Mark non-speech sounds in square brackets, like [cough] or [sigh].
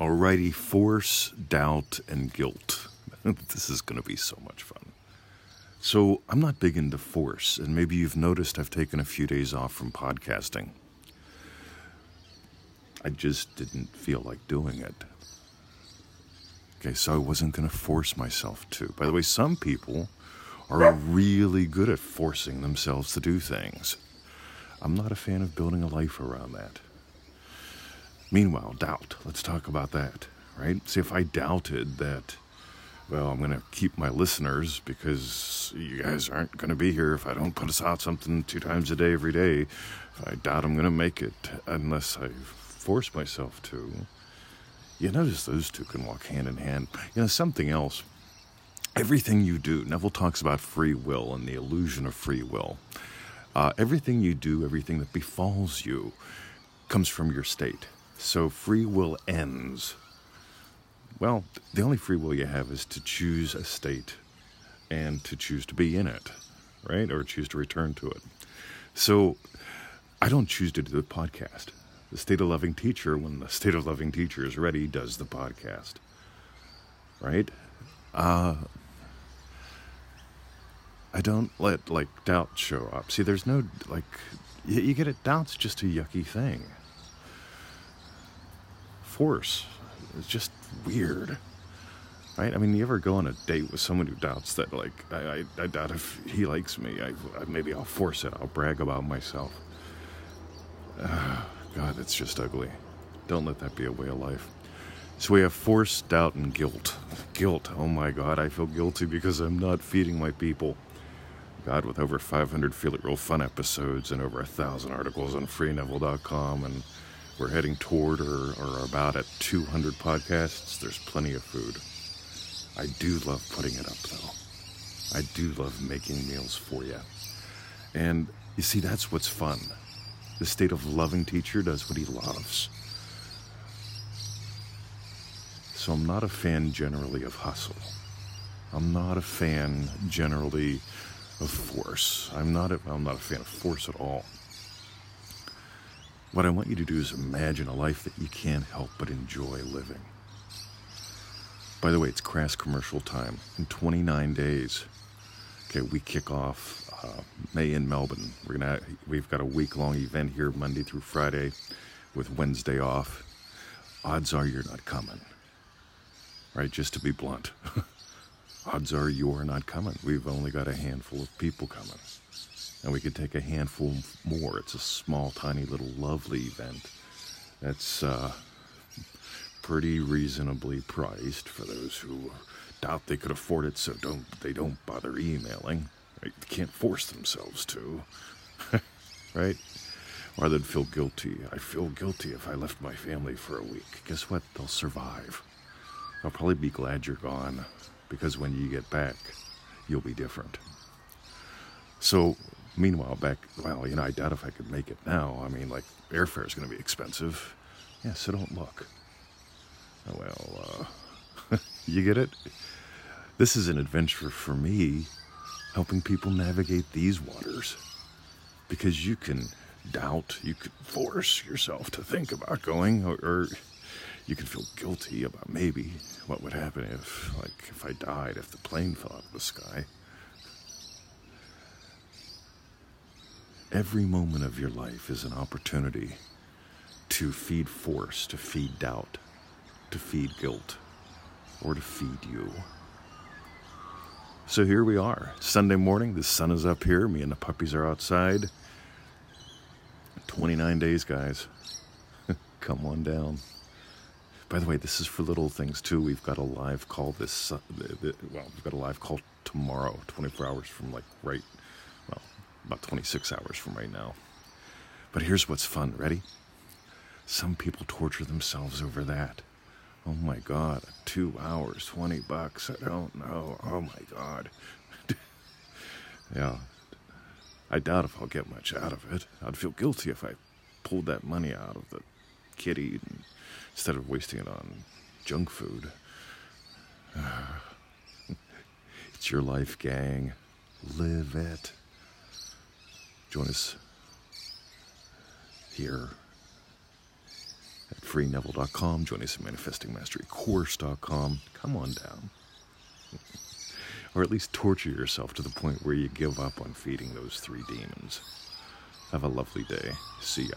Alrighty, force, doubt, and guilt. [laughs] this is going to be so much fun. So, I'm not big into force, and maybe you've noticed I've taken a few days off from podcasting. I just didn't feel like doing it. Okay, so I wasn't going to force myself to. By the way, some people are really good at forcing themselves to do things. I'm not a fan of building a life around that. Meanwhile, doubt. Let's talk about that, right? See, if I doubted that, well, I'm going to keep my listeners because you guys aren't going to be here if I don't put us out something two times a day every day. If I doubt I'm going to make it unless I force myself to. You notice those two can walk hand in hand. You know, something else. Everything you do, Neville talks about free will and the illusion of free will. Uh, everything you do, everything that befalls you, comes from your state. So free will ends. Well, the only free will you have is to choose a state and to choose to be in it, right? Or choose to return to it. So I don't choose to do the podcast. The State of Loving Teacher, when the State of Loving Teacher is ready, does the podcast, right? Uh, I don't let like doubt show up. See, there's no like you, you get it. Doubt's just a yucky thing force. It's just weird. Right? I mean, you ever go on a date with someone who doubts that, like, I, I, I doubt if he likes me. I, I, maybe I'll force it. I'll brag about myself. Uh, [sighs] God, it's just ugly. Don't let that be a way of life. So we have force, doubt, and guilt. [laughs] Guilt. Oh my God, I feel guilty because I'm not feeding my people. God, with over 500 Feel It Real Fun episodes and over a thousand articles on freeneville.com and we're heading toward or, about at 200 podcasts, there's plenty of food. I do love putting it up, though. I do love making meals for you. And you see, that's what's fun. The state of loving teacher does what he loves. So I'm not a fan generally of hustle. I'm not a fan generally of force. I'm not a, I'm not a fan of force at all. What I want you to do is imagine a life that you can't help but enjoy living. By the way, it's crass commercial time. In 29 days, okay, we kick off uh, May in Melbourne. We're gonna we've got a week long event here, Monday through Friday, with Wednesday off. Odds are you're not coming. Right, just to be blunt. [laughs] Odds are you're not coming. We've only got a handful of people coming and we could take a handful more. It's a small, tiny, little, lovely event that's uh, pretty reasonably priced for those who doubt they could afford it, so don't they don't bother emailing. Right? They can't force themselves to, [laughs] right? Or they'd feel guilty. I feel guilty if I left my family for a week. Guess what? They'll survive. They'll probably be glad you're gone, because when you get back, you'll be different. So Meanwhile, back, well, you know, I doubt if I could make it now. I mean, like, airfare is going to be expensive. Yeah, so don't look. Oh, well, uh, [laughs] you get it? This is an adventure for me, helping people navigate these waters. Because you can doubt, you could force yourself to think about going, or, or you could feel guilty about maybe what would happen if, like, if I died, if the plane fell out of the sky. Every moment of your life is an opportunity to feed force, to feed doubt, to feed guilt, or to feed you. So here we are, Sunday morning. The sun is up here. Me and the puppies are outside. 29 days, guys. [laughs] Come on down. By the way, this is for little things too. We've got a live call this, well, we've got a live call tomorrow, 24 hours from like right about 26 hours from right now. But here's what's fun. Ready? Some people torture themselves over that. Oh my God, two hours, 20 bucks. I don't know. Oh my God. [laughs] yeah. I doubt if I'll get much out of it. I'd feel guilty if I pulled that money out of the kitty instead of wasting it on junk food. [sighs] it's your life, gang. Live it join us here at freeneville.com. Join us at manifestingmasterycourse.com. Come on down. [laughs] or at least torture yourself to the point where you give up on feeding those three demons. Have a lovely day. See ya.